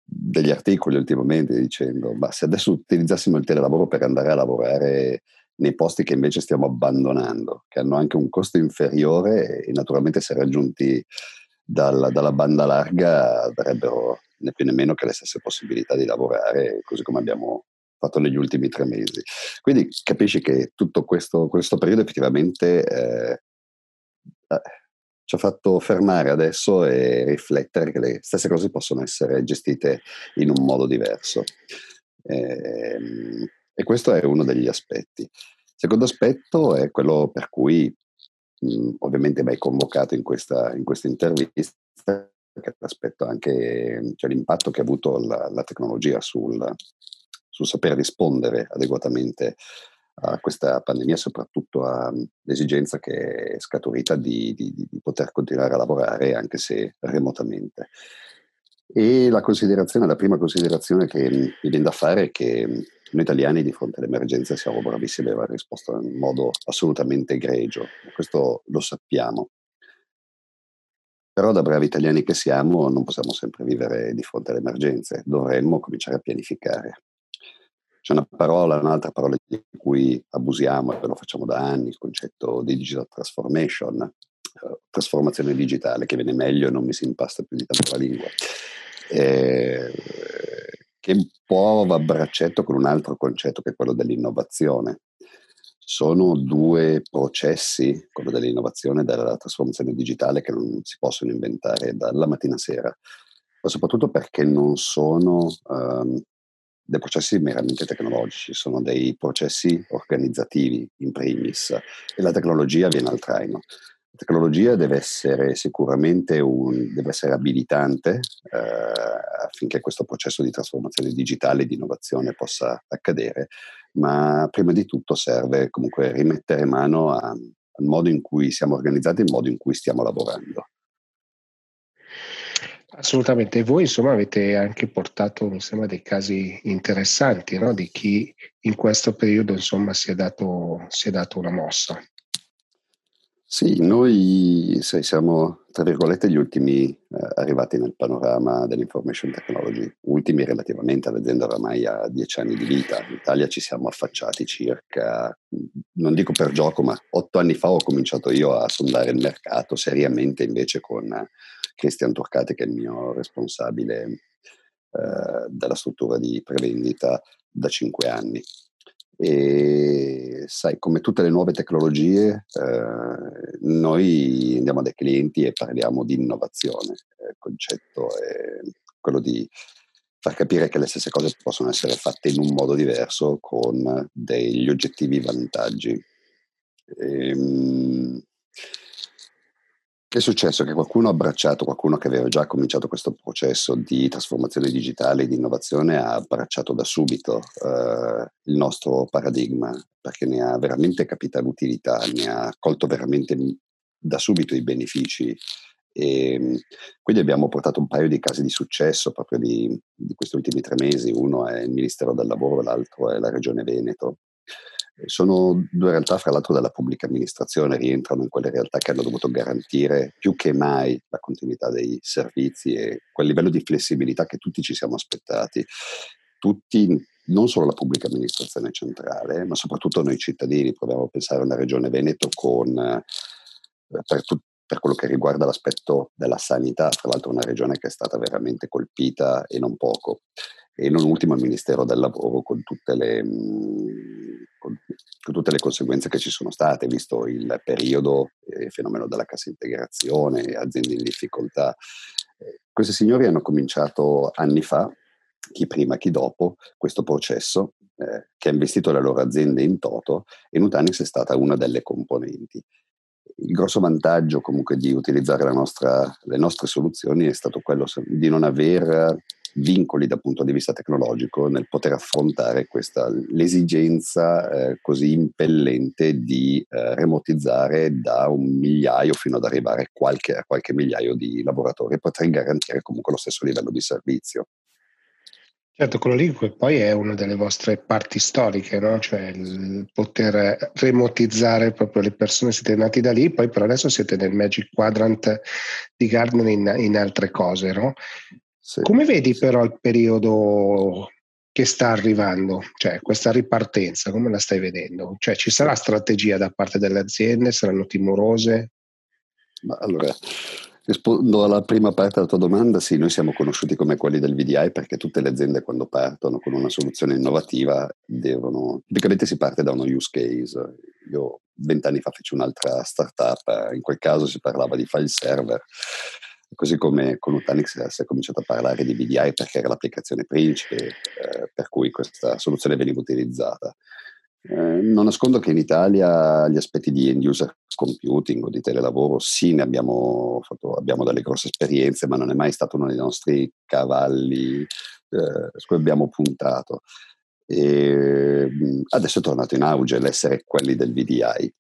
degli articoli ultimamente dicendo, ma se adesso utilizzassimo il telelavoro per andare a lavorare nei posti che invece stiamo abbandonando, che hanno anche un costo inferiore e naturalmente se raggiunti dalla, dalla banda larga avrebbero né più né meno che le stesse possibilità di lavorare, così come abbiamo fatto negli ultimi tre mesi. Quindi capisci che tutto questo, questo periodo effettivamente eh, eh, ci ha fatto fermare adesso e riflettere che le stesse cose possono essere gestite in un modo diverso. E, ehm, e questo è uno degli aspetti. Il secondo aspetto è quello per cui mh, ovviamente mi hai convocato in questa, in questa intervista, che aspetto anche cioè, l'impatto che ha avuto la, la tecnologia sul, sul saper rispondere adeguatamente a questa pandemia, soprattutto all'esigenza che è scaturita di, di, di, poter continuare a lavorare anche se remotamente. E la considerazione, la prima considerazione che mi viene da fare è che noi italiani di fronte all'emergenza siamo bravissimi a aver risposto in modo assolutamente egregio, questo lo sappiamo. Però da bravi italiani che siamo non possiamo sempre vivere di fronte alle emergenze, dovremmo cominciare a pianificare. C'è una parola, un'altra parola di cui abusiamo e lo facciamo da anni, il concetto di digital transformation, eh, trasformazione digitale, che viene meglio e non mi si impasta più di tanto la lingua, eh, che un po' va a braccetto con un altro concetto che è quello dell'innovazione. Sono due processi, quello dell'innovazione e della trasformazione digitale, che non si possono inventare dalla mattina a sera, ma soprattutto perché non sono um, dei processi meramente tecnologici, sono dei processi organizzativi in primis e la tecnologia viene al traino. La tecnologia deve essere sicuramente un, deve essere abilitante eh, affinché questo processo di trasformazione digitale e di innovazione possa accadere, ma prima di tutto serve comunque rimettere mano a, al modo in cui siamo organizzati e al modo in cui stiamo lavorando. Assolutamente, voi insomma avete anche portato, mi sembra, dei casi interessanti no? di chi in questo periodo insomma si è dato, si è dato una mossa. Sì, noi sai, siamo, tra virgolette, gli ultimi eh, arrivati nel panorama dell'information technology, ultimi relativamente all'azienda oramai ha dieci anni di vita. In Italia ci siamo affacciati circa, non dico per gioco, ma otto anni fa ho cominciato io a sondare il mercato seriamente invece con Cristian Turcati, che è il mio responsabile eh, della struttura di prevendita da cinque anni. E sai, come tutte le nuove tecnologie, eh, noi andiamo dai clienti e parliamo di innovazione. Il concetto è quello di far capire che le stesse cose possono essere fatte in un modo diverso con degli oggettivi vantaggi. Ehm, è successo? Che qualcuno ha abbracciato, qualcuno che aveva già cominciato questo processo di trasformazione digitale e di innovazione ha abbracciato da subito eh, il nostro paradigma perché ne ha veramente capita l'utilità, ne ha colto veramente da subito i benefici. E quindi abbiamo portato un paio di casi di successo proprio di, di questi ultimi tre mesi, uno è il Ministero del Lavoro, l'altro è la Regione Veneto Sono due realtà, fra l'altro, della pubblica amministrazione, rientrano in quelle realtà che hanno dovuto garantire più che mai la continuità dei servizi e quel livello di flessibilità che tutti ci siamo aspettati. Tutti, non solo la pubblica amministrazione centrale, ma soprattutto noi cittadini. Proviamo a pensare a una regione Veneto con, eh, per, tu, per quello che riguarda l'aspetto della sanità, tra l'altro una regione che è stata veramente colpita e non poco e non ultimo il Ministero del Lavoro con tutte le, mm, con, con tutte le conseguenze che ci sono state, visto il periodo, il eh, fenomeno della cassa integrazione, aziende in difficoltà. Eh, questi signori hanno cominciato anni fa, chi prima chi dopo, questo processo eh, che ha investito le loro aziende in toto e Nutanix è stata una delle componenti. Il grosso vantaggio comunque di utilizzare nostra, le nostre soluzioni è stato quello di non aver vincoli dal punto di vista tecnologico nel poter affrontare questa, l'esigenza eh, così impellente di eh, remotizzare da un migliaio fino ad arrivare qualche, a qualche migliaio di lavoratori e poter garantire comunque lo stesso livello di servizio. Certo, quello lì poi è una delle vostre parti storiche, no? cioè il poter remotizzare proprio le persone, siete nati da lì, poi però adesso siete nel Magic Quadrant di Gardner in, in altre cose, no? Sì. Come vedi però il periodo che sta arrivando, cioè questa ripartenza, come la stai vedendo? Cioè ci sarà strategia da parte delle aziende, saranno timorose? Ma allora, rispondo alla prima parte della tua domanda, sì, noi siamo conosciuti come quelli del VDI perché tutte le aziende quando partono con una soluzione innovativa devono, tipicamente si parte da uno use case. Io vent'anni fa feci un'altra startup, in quel caso si parlava di file server Così come con Nutanix si è cominciato a parlare di VDI perché era l'applicazione principe eh, per cui questa soluzione veniva utilizzata. Eh, non nascondo che in Italia gli aspetti di end user computing o di telelavoro, sì, ne abbiamo, fatto, abbiamo delle grosse esperienze, ma non è mai stato uno dei nostri cavalli eh, su cui abbiamo puntato. E, adesso è tornato in auge l'essere quelli del VDI.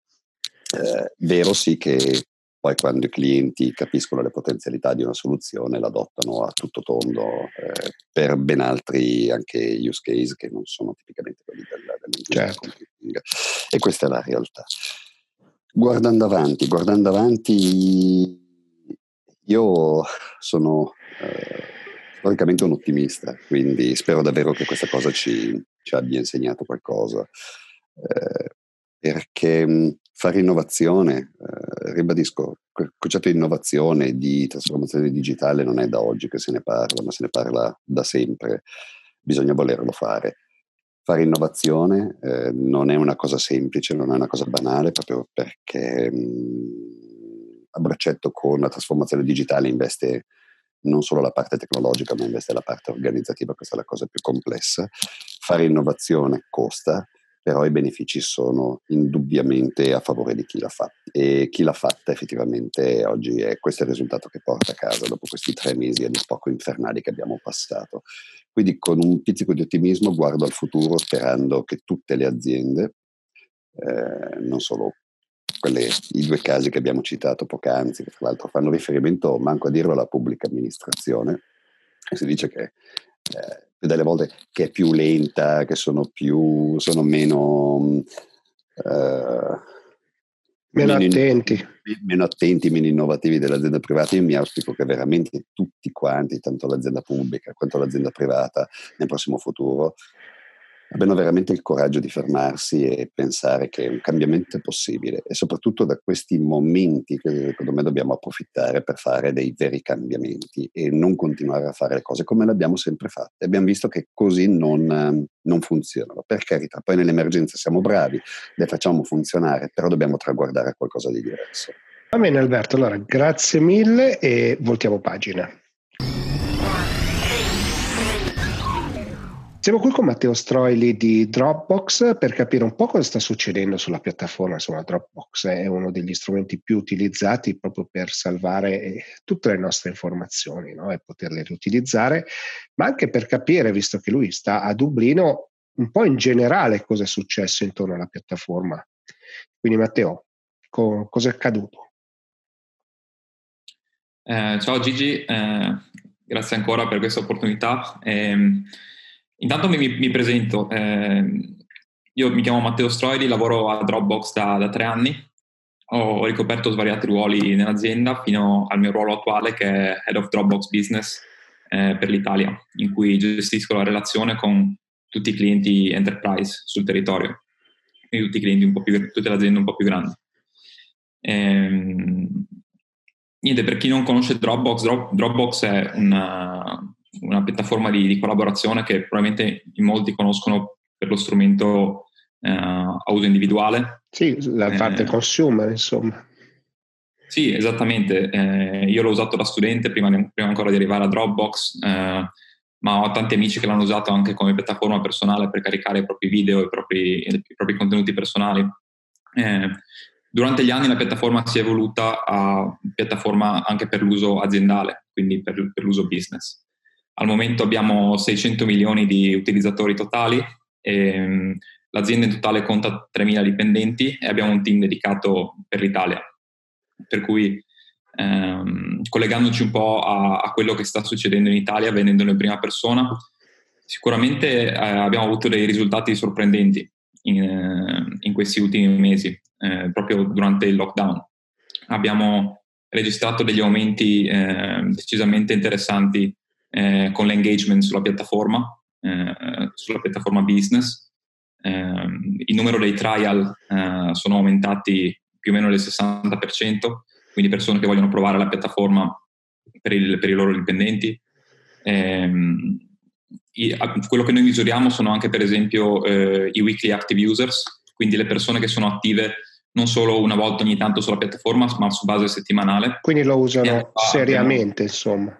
Eh, vero sì che poi quando i clienti capiscono le potenzialità di una soluzione l'adottano a tutto tondo eh, per ben altri anche use case che non sono tipicamente quelli del, certo. E questa è la realtà. Guardando avanti, guardando avanti, io sono eh, storicamente un ottimista, quindi spero davvero che questa cosa ci, ci abbia insegnato qualcosa. Eh, perché fare innovazione, eh, ribadisco, il concetto di innovazione, di trasformazione digitale non è da oggi che se ne parla, ma se ne parla da sempre, bisogna volerlo fare. Fare innovazione eh, non è una cosa semplice, non è una cosa banale, proprio perché mh, a braccetto con la trasformazione digitale investe non solo la parte tecnologica, ma investe la parte organizzativa, questa è la cosa più complessa. Fare innovazione costa, però i benefici sono indubbiamente a favore di chi l'ha fatta e chi l'ha fatta effettivamente oggi è questo è il risultato che porta a casa dopo questi tre mesi dir poco infernali che abbiamo passato. Quindi con un pizzico di ottimismo guardo al futuro sperando che tutte le aziende, eh, non solo quelle, i due casi che abbiamo citato poc'anzi, che tra l'altro fanno riferimento, manco a dirlo, alla pubblica amministrazione, e si dice che eh, delle volte che è più lenta, che sono più sono meno eh, meno, attenti. In, meno attenti, meno innovativi delle aziende private. Io mi auspico che veramente tutti quanti, tanto l'azienda pubblica quanto l'azienda privata, nel prossimo futuro abbiano veramente il coraggio di fermarsi e pensare che un cambiamento è possibile e soprattutto da questi momenti che secondo me dobbiamo approfittare per fare dei veri cambiamenti e non continuare a fare le cose come le abbiamo sempre fatte. Abbiamo visto che così non, non funzionano, per carità, poi nell'emergenza siamo bravi, le facciamo funzionare, però dobbiamo traguardare qualcosa di diverso. Va bene Alberto, allora grazie mille e voltiamo pagina. Siamo qui con Matteo Stroili di Dropbox per capire un po' cosa sta succedendo sulla piattaforma. Insomma, Dropbox è uno degli strumenti più utilizzati proprio per salvare eh, tutte le nostre informazioni no? e poterle riutilizzare, ma anche per capire, visto che lui sta a Dublino, un po' in generale cosa è successo intorno alla piattaforma. Quindi Matteo, co- cosa è accaduto? Eh, ciao Gigi, eh, grazie ancora per questa opportunità. Eh, Intanto mi, mi presento. Eh, io mi chiamo Matteo Stroidi, lavoro a Dropbox da, da tre anni. Ho ricoperto svariati ruoli nell'azienda fino al mio ruolo attuale che è Head of Dropbox Business eh, per l'Italia, in cui gestisco la relazione con tutti i clienti enterprise sul territorio, quindi tutti i clienti un po' più, tutte le aziende un po' più grandi. Ehm, niente, per chi non conosce Dropbox, Dropbox è una, una piattaforma di, di, collaborazione che probabilmente in molti conoscono per lo strumento eh, a uso individuale. Sì, la parte eh, consumer, insomma. Sì, esattamente. Eh, io l'ho usato da studente prima, prima, ancora di arrivare a Dropbox, eh, ma ho tanti amici che l'hanno usato anche come piattaforma personale per caricare i propri video, i propri, i propri contenuti personali. Eh, durante gli anni la piattaforma si è evoluta a piattaforma anche per l'uso aziendale, quindi per, per l'uso business. Al momento abbiamo 600 milioni di utilizzatori totali, e, l'azienda in totale conta 3.000 dipendenti e abbiamo un team dedicato per l'Italia. Per cui ehm, collegandoci un po' a, a, quello che sta succedendo in Italia, vendendolo in prima persona, sicuramente eh, abbiamo avuto dei risultati sorprendenti in, eh, in questi ultimi mesi, eh, proprio durante il lockdown. Abbiamo registrato degli aumenti eh, decisamente interessanti eh, con l'engagement sulla piattaforma, eh, sulla piattaforma business. il numero dei trial sono aumentati più o meno del 60%, quindi persone che vogliono provare la piattaforma per, il, per i loro dipendenti. Ehm, quello che noi misuriamo sono anche per esempio eh, i weekly active users, quindi le persone che sono attive non solo una volta ogni tanto sulla piattaforma, ma su base settimanale. Quindi lo usano seriamente, insomma.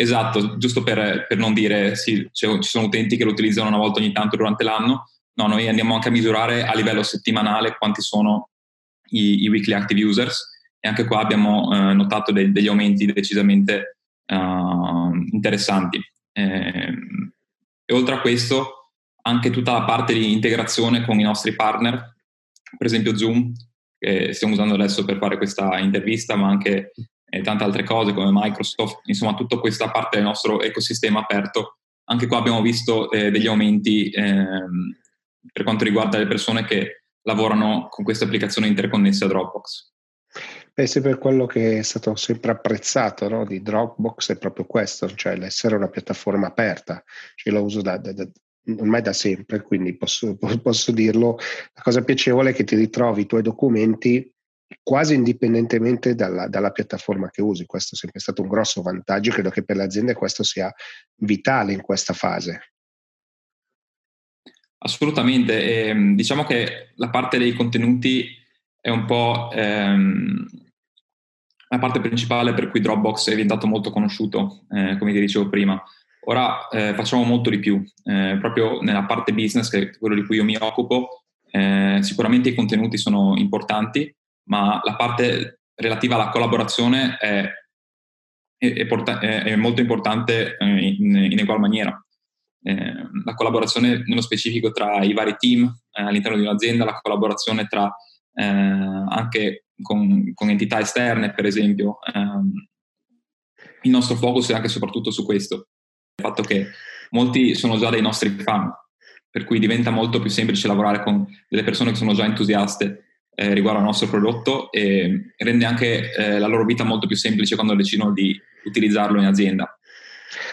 Esatto, giusto per, per non dire sì, ci sono utenti che lo utilizzano una volta ogni tanto durante l'anno. No, noi andiamo anche a misurare a livello settimanale quanti sono i, i weekly active users e anche qua abbiamo eh, notato de- degli aumenti decisamente uh, interessanti. Eh, e oltre a questo, anche tutta la parte di integrazione con i nostri partner, per esempio Zoom, che stiamo usando adesso per fare questa intervista, ma anche eh, tante altre cose come Microsoft, insomma tutta questa parte del nostro ecosistema aperto. Anche qua abbiamo visto eh, degli aumenti ehm, per quanto riguarda le persone che lavorano con queste applicazioni interconnesse a Dropbox. Sì, per quello che è stato sempre apprezzato no, di Dropbox è proprio questo, cioè l'essere una piattaforma aperta. Cioè, lo uso da, da, da, ormai da sempre, quindi posso, posso, dirlo. La cosa piacevole è che ti ritrovi i tuoi documenti quasi indipendentemente dalla, dalla, piattaforma che usi. Questo è sempre stato un grosso vantaggio. Credo che per le aziende questo sia vitale in questa fase. Assolutamente. E, ehm, diciamo che la parte dei contenuti è un po' ehm, la parte principale per cui Dropbox è diventato molto conosciuto, eh, come ti dicevo prima. Ora eh, facciamo molto di più, eh, proprio nella parte business, che è quello di cui io mi occupo, eh, sicuramente i contenuti sono importanti, ma la parte relativa alla collaborazione è, è, è, è molto importante eh, in, in, egual maniera. Eh, la collaborazione nello specifico tra i vari team all'interno di un'azienda, la collaborazione tra anche con, con, entità esterne, per esempio. Um, il nostro focus è anche e soprattutto su questo, il fatto che molti sono già dei nostri fan, per cui diventa molto più semplice lavorare con delle persone che sono già entusiaste eh, riguardo al nostro prodotto e rende anche eh, la loro vita molto più semplice quando decidono di utilizzarlo in azienda.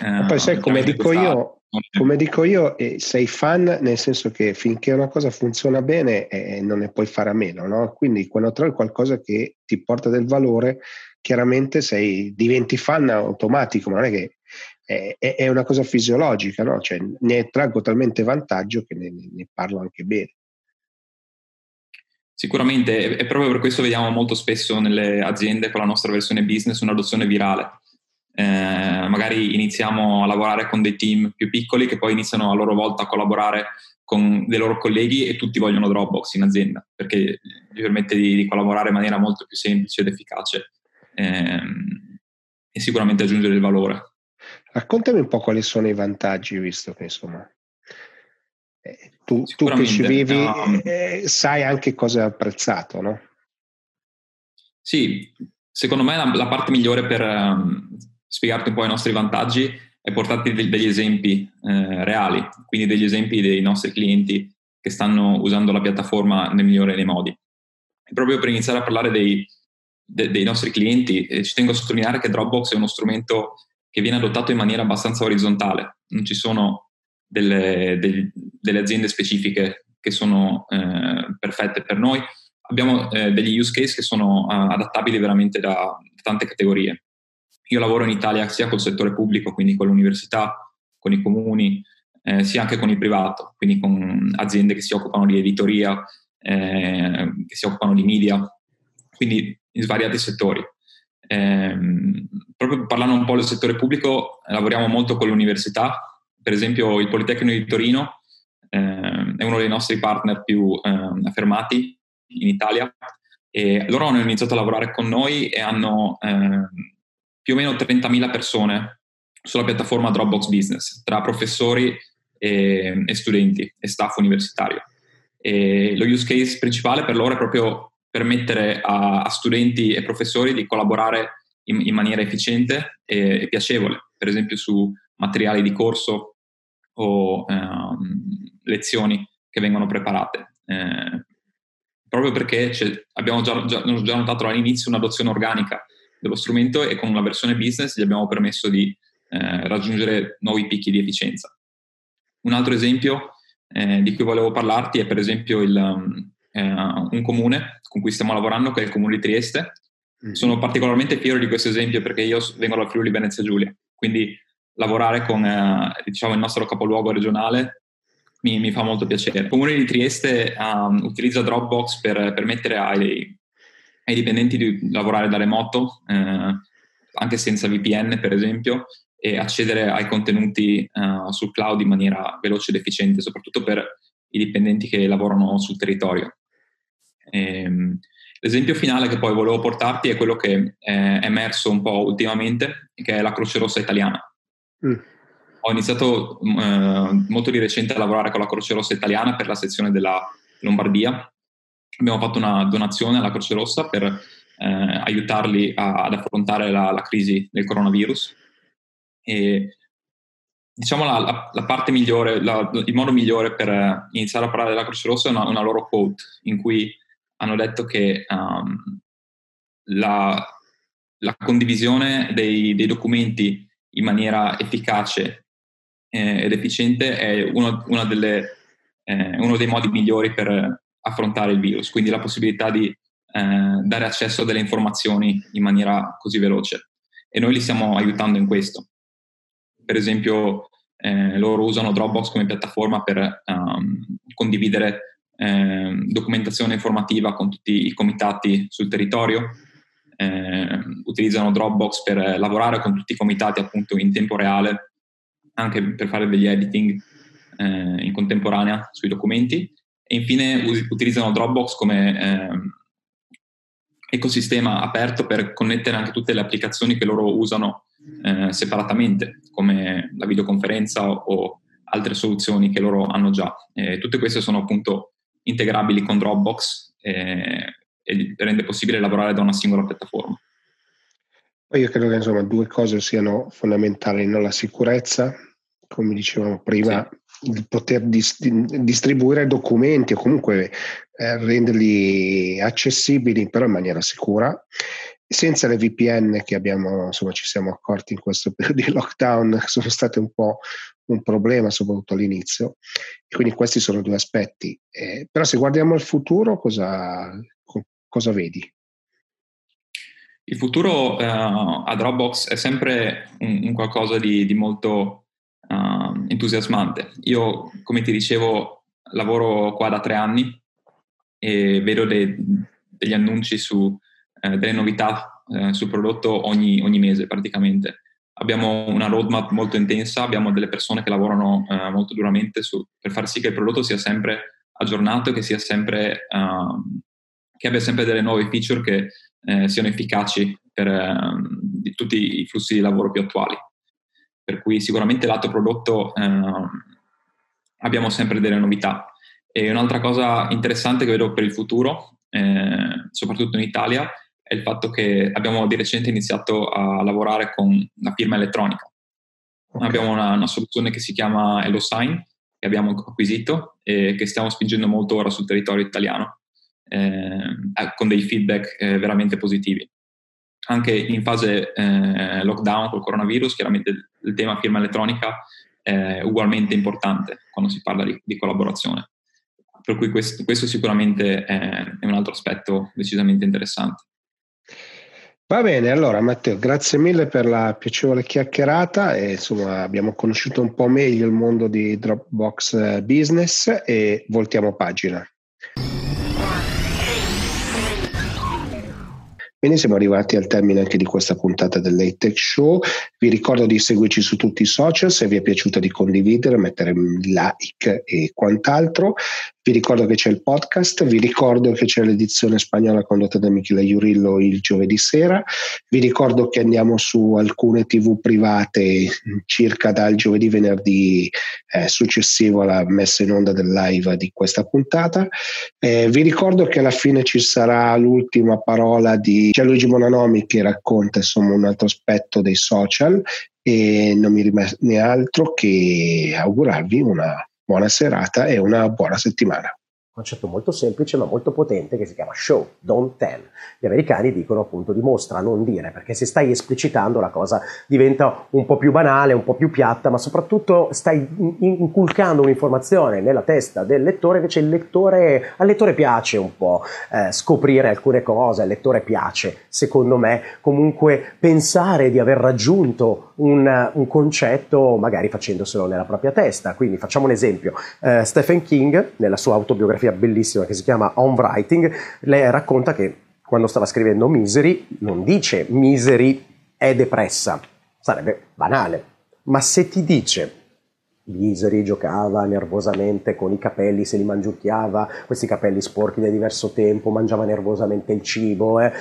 Eh, poi sai, come dico io, come dico io, eh, sei fan nel senso che finché una cosa funziona bene eh, non ne puoi fare a meno, no? Quindi quando trovi qualcosa che ti porta del valore, chiaramente sei, diventi fan automatico, ma non è che è, è una cosa fisiologica, no? Cioè, ne traggo talmente vantaggio che ne, ne parlo anche bene. Sicuramente, e proprio per questo vediamo molto spesso nelle aziende con la nostra versione business un'adozione virale eh, magari iniziamo a lavorare con dei team più piccoli che poi iniziano a loro volta a collaborare con dei loro colleghi e tutti vogliono Dropbox in azienda perché gli permette di, di collaborare in maniera molto più semplice ed efficace ehm, e sicuramente aggiungere il valore. Raccontami un po' quali sono i vantaggi, visto che insomma eh, tu, tu, che ci vivi no, eh, sai anche cosa è apprezzato, no? Sì, secondo me la, la parte migliore per um, spiegarti un po' i nostri vantaggi e portarti degli esempi eh, reali, quindi degli esempi dei nostri clienti che stanno usando la piattaforma nel migliore dei modi. E proprio per iniziare a parlare dei, de, dei nostri clienti, eh, ci tengo a sottolineare che Dropbox è uno strumento che viene adottato in maniera abbastanza orizzontale, non ci sono delle, delle, delle aziende specifiche che sono eh, perfette per noi, abbiamo eh, degli use case che sono uh, adattabili veramente da, tante categorie. Io lavoro in Italia sia col settore pubblico, quindi con l'università, con i comuni, eh, sia anche con il privato, quindi con aziende che si occupano di editoria, eh, che si occupano di media, quindi in svariati settori. Eh, proprio parlando un po' del settore pubblico, lavoriamo molto con l'università, per esempio il Politecnico di Torino eh, è uno dei nostri partner più eh, affermati in Italia e loro hanno iniziato a lavorare con noi e hanno eh, più o meno 30.000 persone sulla piattaforma Dropbox Business, tra professori e, e studenti e staff universitario. E lo use case principale per loro è proprio permettere a, a studenti e professori di collaborare in, in maniera efficiente e, e, piacevole, per esempio su materiali di corso o ehm, lezioni che vengono preparate. Eh, proprio perché abbiamo già, già, già notato all'inizio un'adozione organica dello strumento e con la versione business gli abbiamo permesso di eh, raggiungere nuovi picchi di efficienza. Un altro esempio eh, di cui volevo parlarti è per esempio il, um, un comune con cui stiamo lavorando, che è il comune di Trieste. Mm. Sono particolarmente fiero di questo esempio perché io vengo dal Friuli Venezia Giulia, quindi lavorare con eh, diciamo, il nostro capoluogo regionale mi, mi, fa molto piacere. Il comune di Trieste um, utilizza Dropbox per permettere ai, ai dipendenti di lavorare da remoto, eh, anche senza VPN per esempio, e accedere ai contenuti uh, sul cloud in maniera veloce ed efficiente, soprattutto per i dipendenti che lavorano sul territorio. Ehm, l'esempio finale che poi volevo portarti è quello che è emerso un po' ultimamente, che è la Croce Rossa italiana. Mm. Ho iniziato uh, molto di recente a lavorare con la Croce Rossa italiana per la sezione della Lombardia. Abbiamo fatto una donazione alla Croce Rossa per eh, aiutarli a, ad affrontare la, la crisi del coronavirus e diciamo la, la, la parte migliore, la, il modo migliore per iniziare a parlare della Croce Rossa è una, una loro quote in cui hanno detto che um, la, la, condivisione dei, dei, documenti in maniera efficace eh, ed efficiente è uno, delle, eh, uno, dei modi migliori per affrontare il virus, quindi la possibilità di eh, dare accesso a delle informazioni in maniera così veloce. E noi li stiamo aiutando in questo per esempio eh, loro usano Dropbox come piattaforma per um, condividere eh, documentazione informativa con tutti i comitati sul territorio, eh, utilizzano Dropbox per lavorare con tutti i comitati appunto in tempo reale, anche per fare degli editing eh, in contemporanea sui documenti e infine us- utilizzano Dropbox come ehm, ecosistema aperto per connettere anche tutte le applicazioni che loro usano eh, separatamente, come la videoconferenza o altre soluzioni che loro hanno già. Eh, tutte queste sono appunto integrabili con Dropbox eh, e rende possibile lavorare da una singola piattaforma. Io credo che insomma due cose siano fondamentali, no? la sicurezza, come dicevamo prima, sì. il poter dis- distribuire documenti o comunque eh, renderli accessibili però in maniera sicura senza le VPN che abbiamo, insomma, ci siamo accorti in questo periodo di lockdown, sono state un po' un problema, soprattutto all'inizio. E quindi questi sono due aspetti. Eh, però se guardiamo al futuro, cosa, cosa vedi? Il futuro uh, a Dropbox è sempre un, un qualcosa di, di molto uh, entusiasmante. Io, come ti dicevo, lavoro qua da tre anni e vedo de, degli annunci su eh, delle novità eh, sul prodotto ogni, ogni, mese praticamente. Abbiamo una roadmap molto intensa, abbiamo delle persone che lavorano eh, molto duramente su, per far sì che il prodotto sia sempre aggiornato e che, sia sempre, ehm, che abbia sempre delle nuove feature che eh, siano efficaci per ehm, tutti i flussi di lavoro più attuali. Per cui sicuramente lato prodotto ehm, abbiamo sempre delle novità. E un'altra cosa interessante che vedo per il futuro, eh, soprattutto in Italia, è il fatto che abbiamo di recente iniziato a lavorare con una firma elettronica. Okay. Abbiamo una, una, soluzione che si chiama HelloSign, che abbiamo acquisito e che stiamo spingendo molto ora sul territorio italiano, eh, con dei feedback eh, veramente positivi. Anche in fase eh, lockdown col coronavirus, chiaramente il, tema firma elettronica è ugualmente importante quando si parla di, di collaborazione. Per cui questo, questo sicuramente è, è un altro aspetto decisamente interessante. Va bene, allora Matteo, grazie mille per la piacevole chiacchierata e insomma abbiamo conosciuto un po' meglio il mondo di Dropbox eh, Business e voltiamo pagina. Bene, siamo arrivati al termine anche di questa puntata del Late Tech Show. Vi ricordo di seguirci su tutti i social, se vi è piaciuta di condividere, mettere like e quant'altro. Vi ricordo che c'è il podcast, vi ricordo che c'è l'edizione spagnola condotta da Michele Iurillo il giovedì sera, vi ricordo che andiamo su alcune tv private circa dal giovedì venerdì eh, successivo alla messa in onda del live di questa puntata. Eh, vi ricordo che alla fine ci sarà l'ultima parola di Gianluigi Monanomi che racconta insomma un altro aspetto dei social e non mi rimane altro che augurarvi una buona serata e una buona settimana concetto molto semplice ma molto potente che si chiama show, don't tell. Gli americani dicono appunto dimostra, non dire, perché se stai esplicitando la cosa diventa un po' più banale, un po' più piatta, ma soprattutto stai inculcando un'informazione nella testa del lettore, invece il lettore, al lettore piace un po' eh, scoprire alcune cose, al lettore piace, secondo me, comunque pensare di aver raggiunto un, un concetto magari facendoselo nella propria testa. Quindi facciamo un esempio, eh, Stephen King nella sua autobiografia biografia bellissima che si chiama On Writing, lei racconta che quando stava scrivendo Misery non dice Misery è depressa, sarebbe banale, ma se ti dice Misery giocava nervosamente con i capelli, se li mangiucchiava, questi capelli sporchi da diverso tempo, mangiava nervosamente il cibo, eh.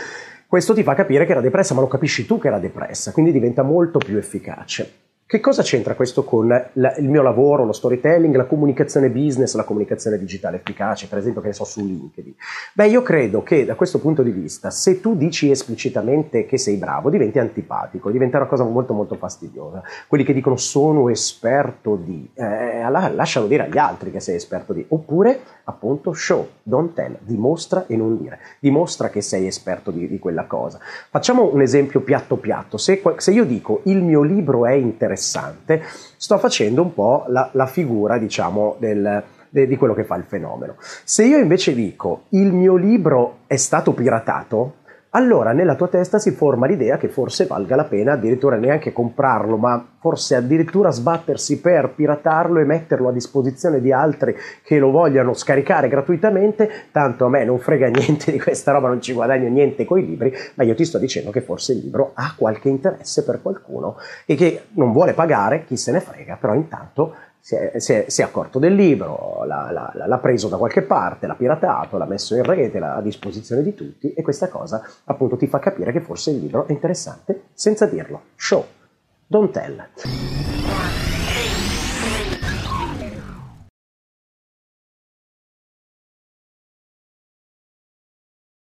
questo ti fa capire che era depressa, ma lo capisci tu che era depressa, quindi diventa molto più efficace. Che cosa c'entra questo con la, il mio lavoro, lo storytelling, la comunicazione business, la comunicazione digitale efficace, per esempio che ne so su LinkedIn? Beh, io credo che da questo punto di vista, se tu dici esplicitamente che sei bravo, diventi antipatico, diventa una cosa molto molto fastidiosa. Quelli che dicono sono esperto di, eh, lasciano dire agli altri che sei esperto di, oppure appunto show, don't tell, dimostra e non dire, dimostra che sei esperto di, di quella cosa. Facciamo un esempio piatto piatto, se, se io dico il mio libro è interessante, interessante, sto facendo un po' la, la figura, diciamo, del, de, di quello che fa il fenomeno. Se io invece dico il mio libro è stato piratato, allora nella tua testa si forma l'idea che forse valga la pena addirittura neanche comprarlo, ma forse addirittura sbattersi per piratarlo e metterlo a disposizione di altri che lo vogliano scaricare gratuitamente, tanto a me non frega niente di questa roba, non ci guadagno niente con i libri, ma io ti sto dicendo che forse il libro ha qualche interesse per qualcuno e che non vuole pagare, chi se ne frega, però intanto si è, si, è, si è, accorto del libro, l'ha, l'ha, l'ha, preso da qualche parte, l'ha piratato, l'ha messo in rete, l'ha a disposizione di tutti e questa cosa appunto ti fa capire che forse il libro è interessante senza dirlo. Show, don't tell.